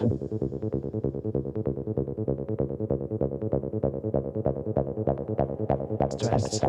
Records. Stress.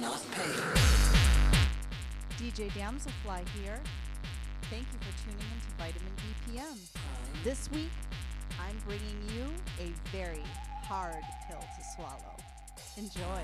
Not pay. DJ Damselfly here. Thank you for tuning into Vitamin BPM. This week, I'm bringing you a very hard pill to swallow. Enjoy.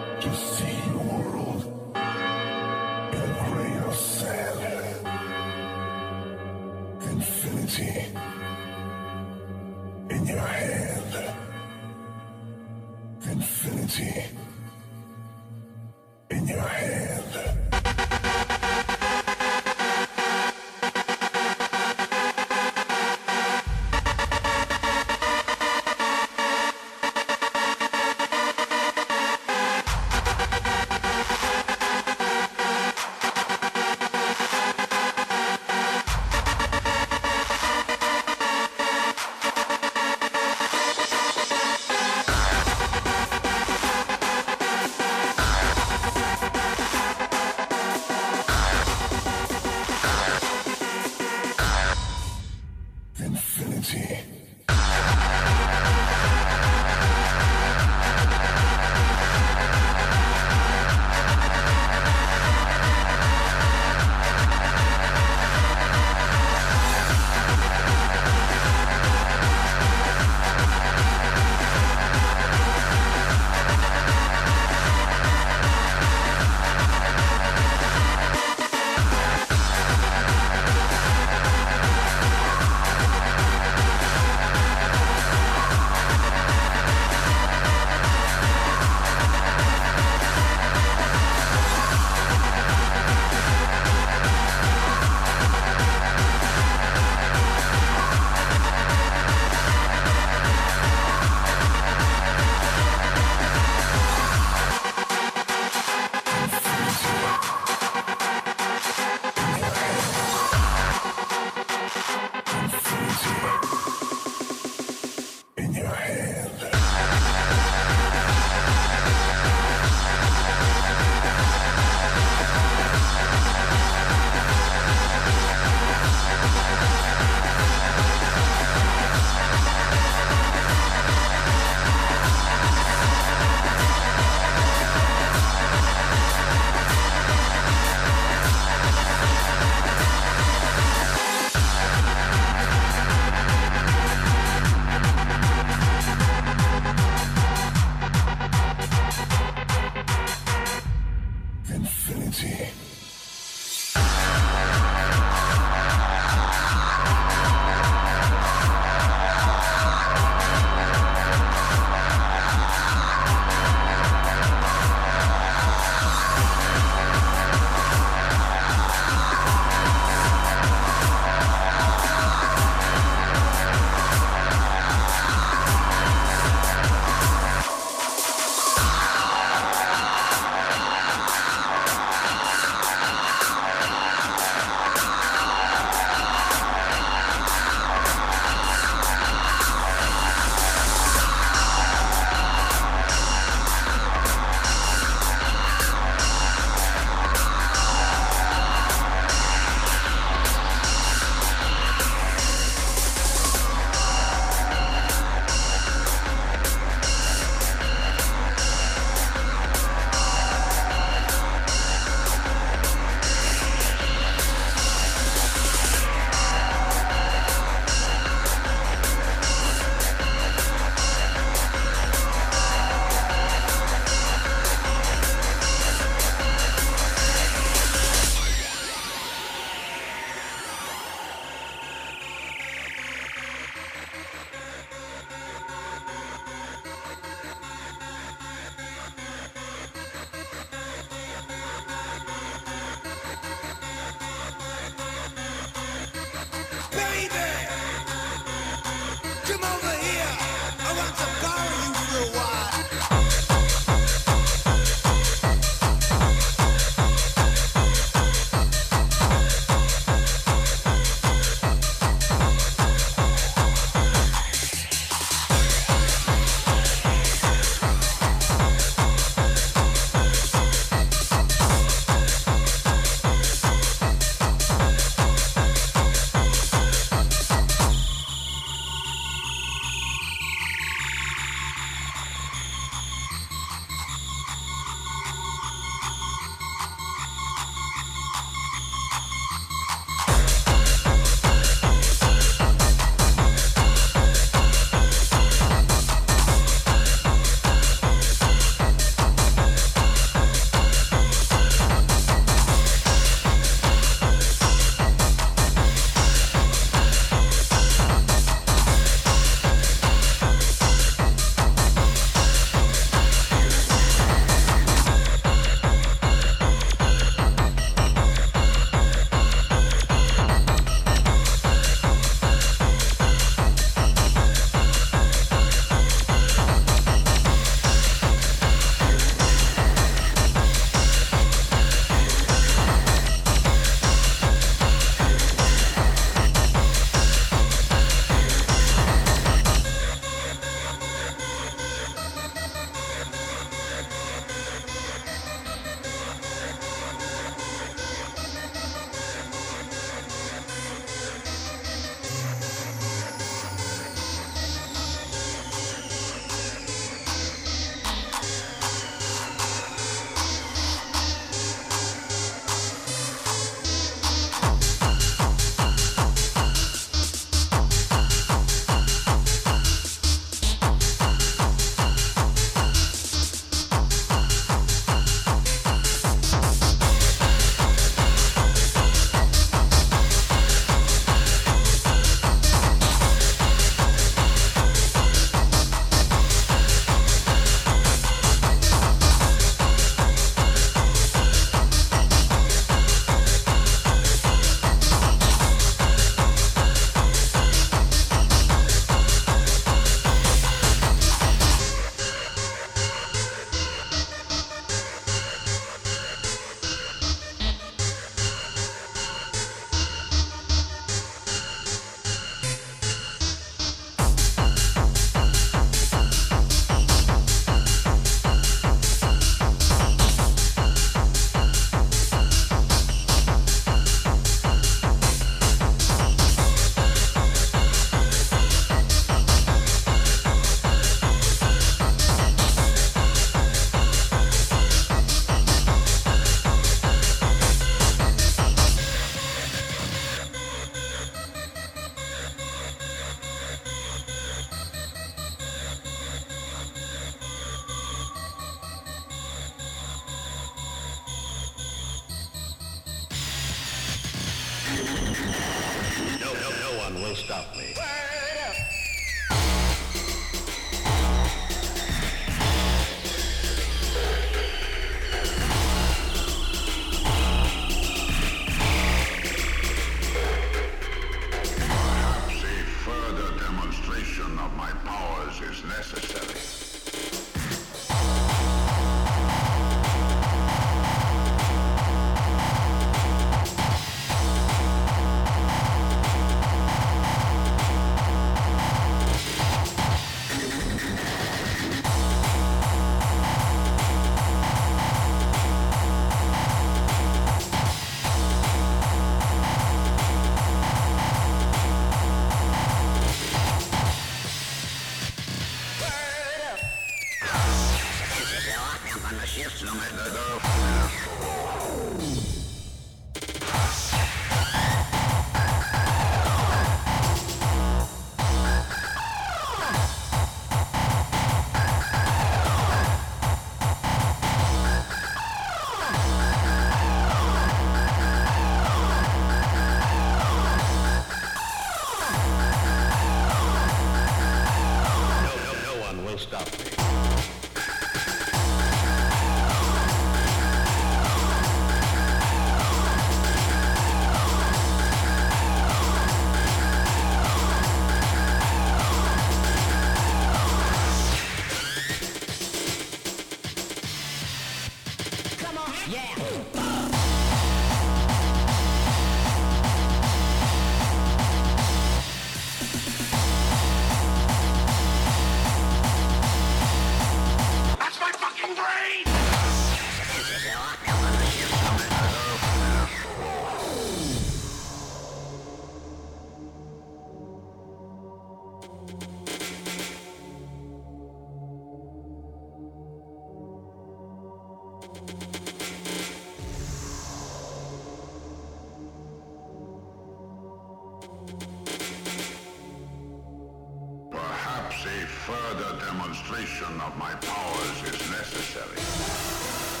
Further demonstration of my powers is necessary.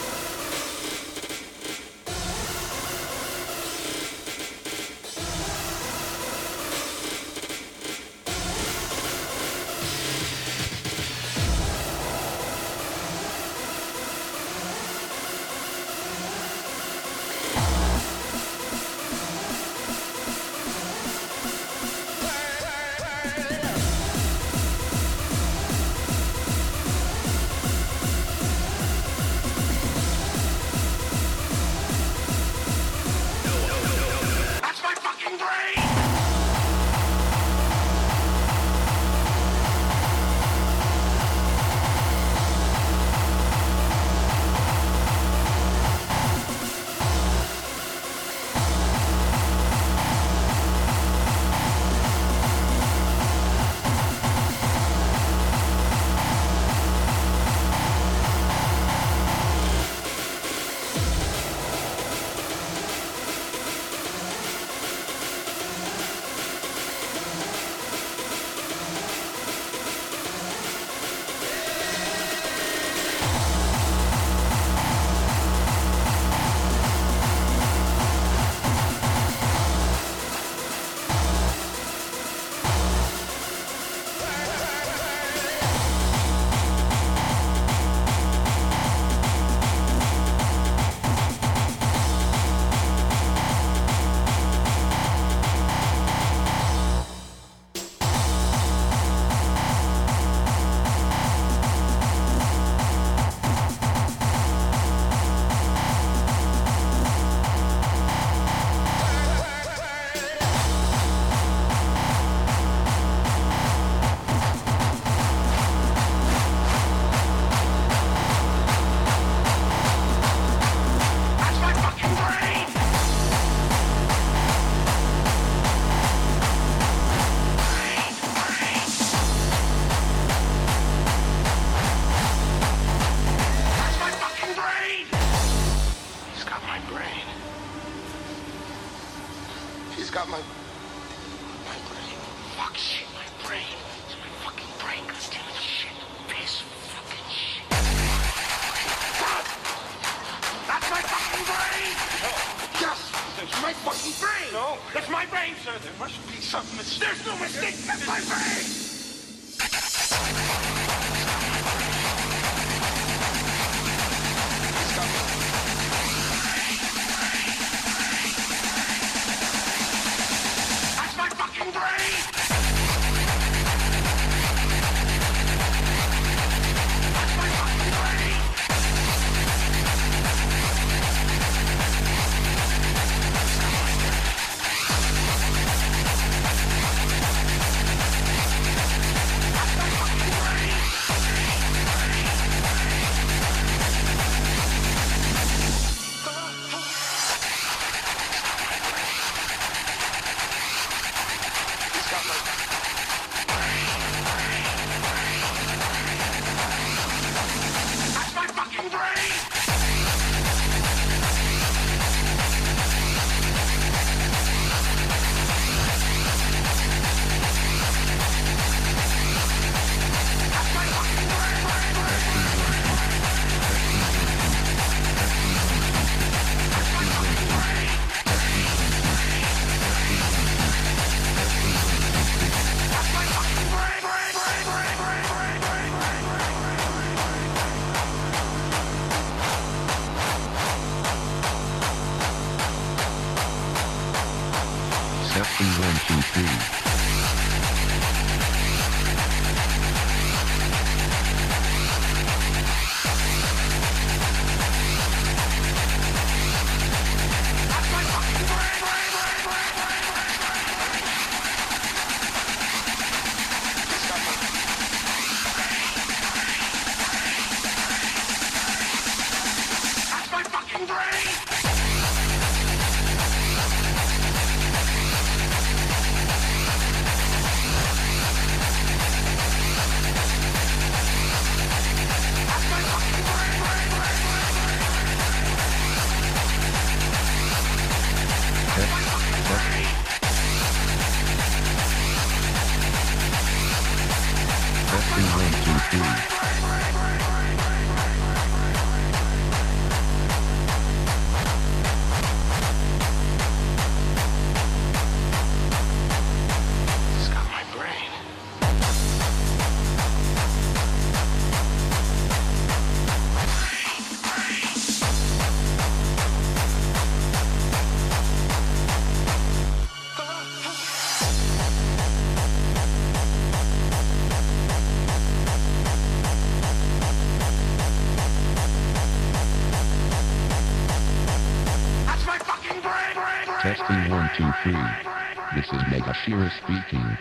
Megashira speaking.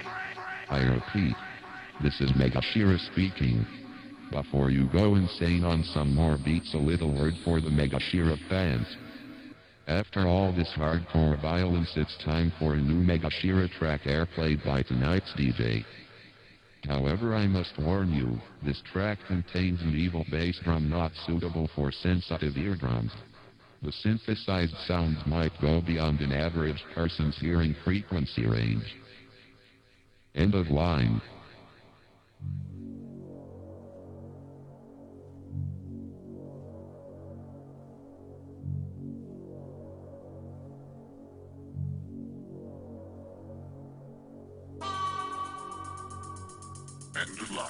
I repeat, this is Megashira speaking. Before you go insane on some more beats, a little word for the Megashira fans. After all this hardcore violence, it's time for a new Megashira track airplayed by tonight's DJ. However, I must warn you, this track contains an evil bass drum not suitable for sensitive eardrums. The synthesized sounds might go beyond an average person's hearing frequency range. End of line. End of line.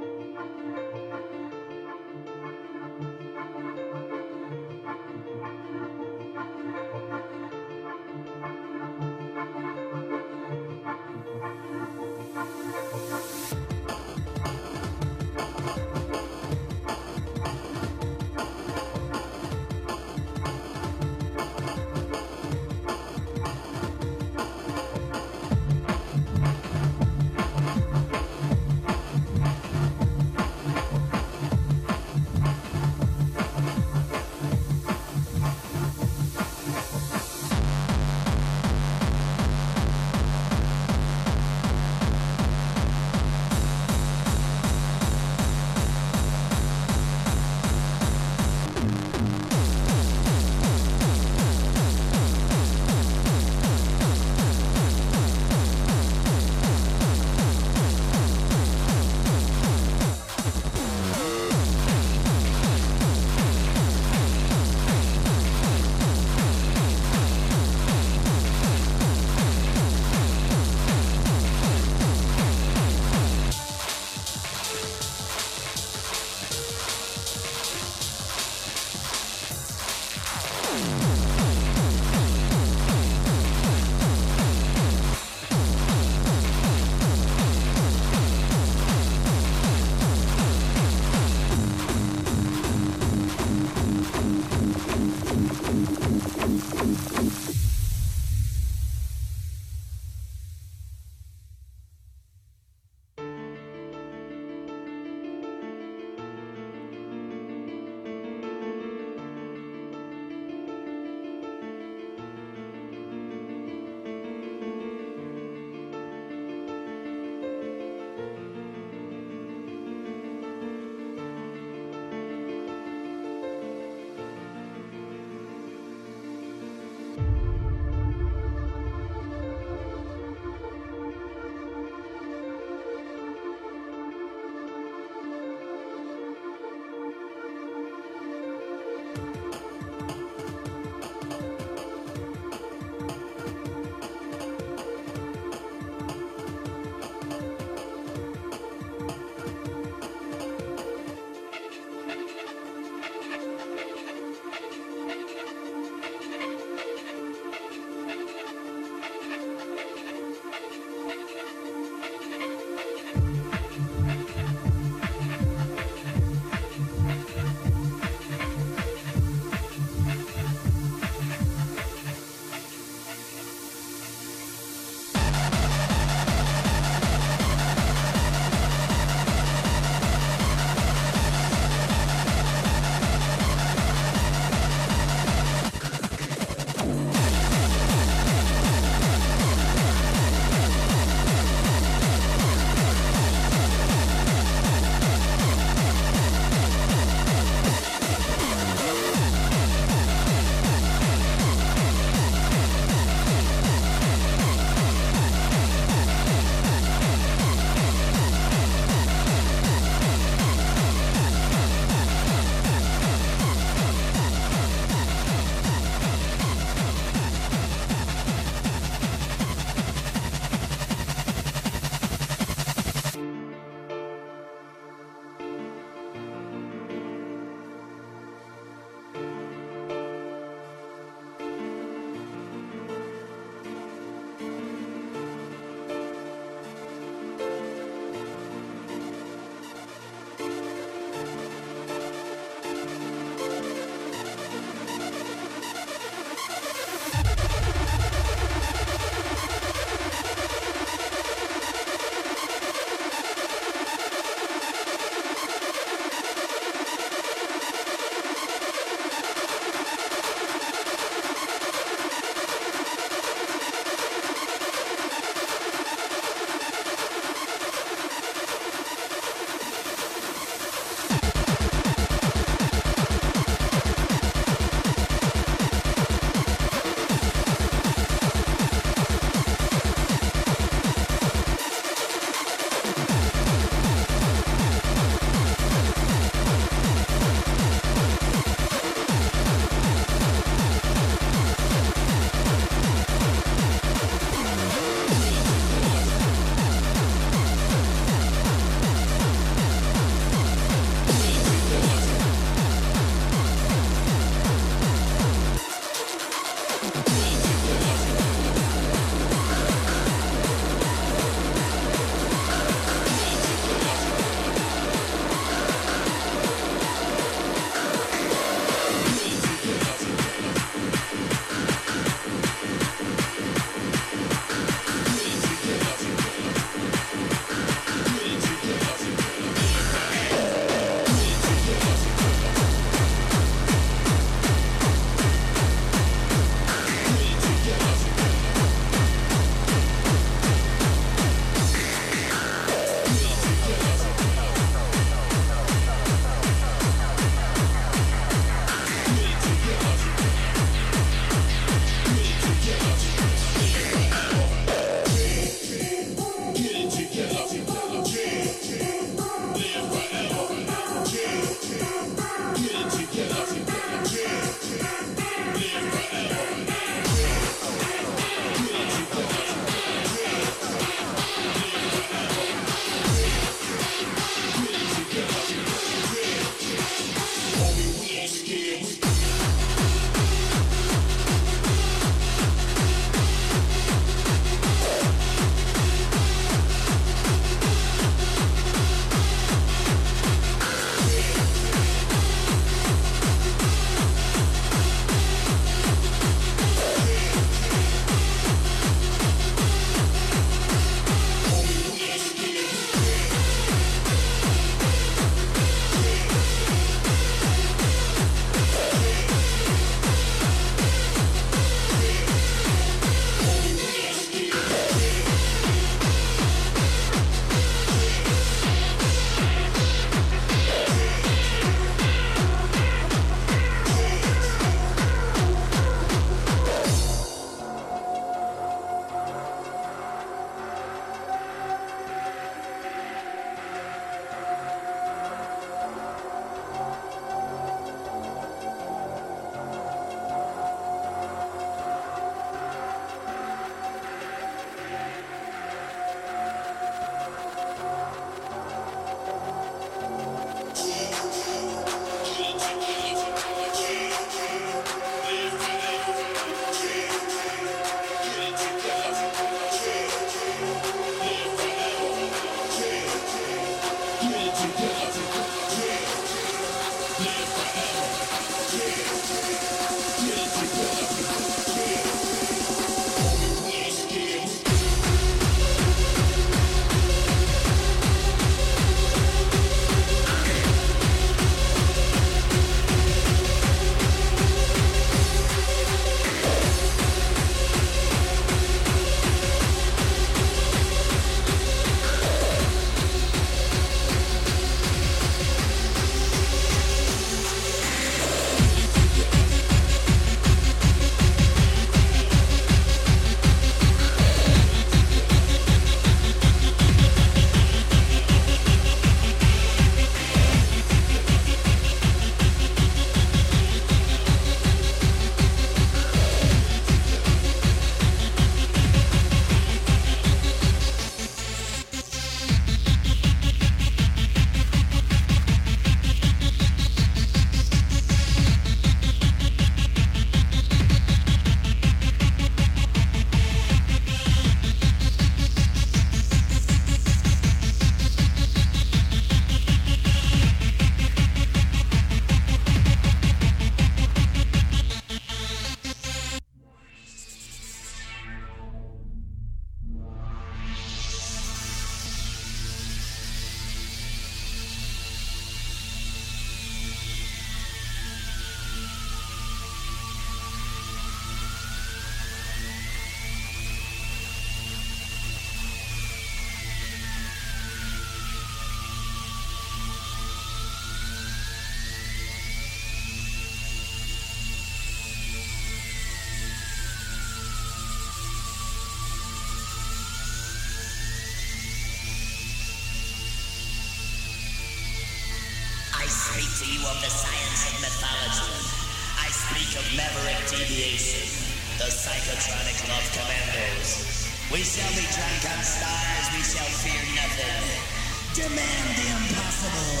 Demand the impossible.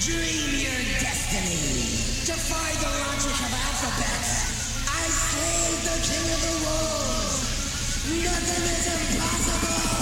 Dream your destiny. Defy the logic of alphabets. I slayed the king of the world. Nothing is impossible.